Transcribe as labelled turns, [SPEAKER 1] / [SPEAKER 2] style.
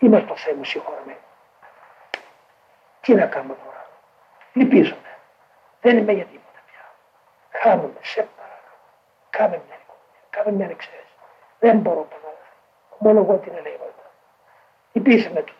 [SPEAKER 1] Είμαι στο Θεό μου συγχωρεμένη. Τι να κάνω τώρα; Λυπίζομαι. Δεν είμαι για τίποτα πια. Χάνομαι, σε παρακαλώ. Κάμε μια οικονομία. Κάμε μια εξαίρεση. Δεν μπορώ παρά. Μόνο εγώ την ελεύθερα. Λυπήσαμε τους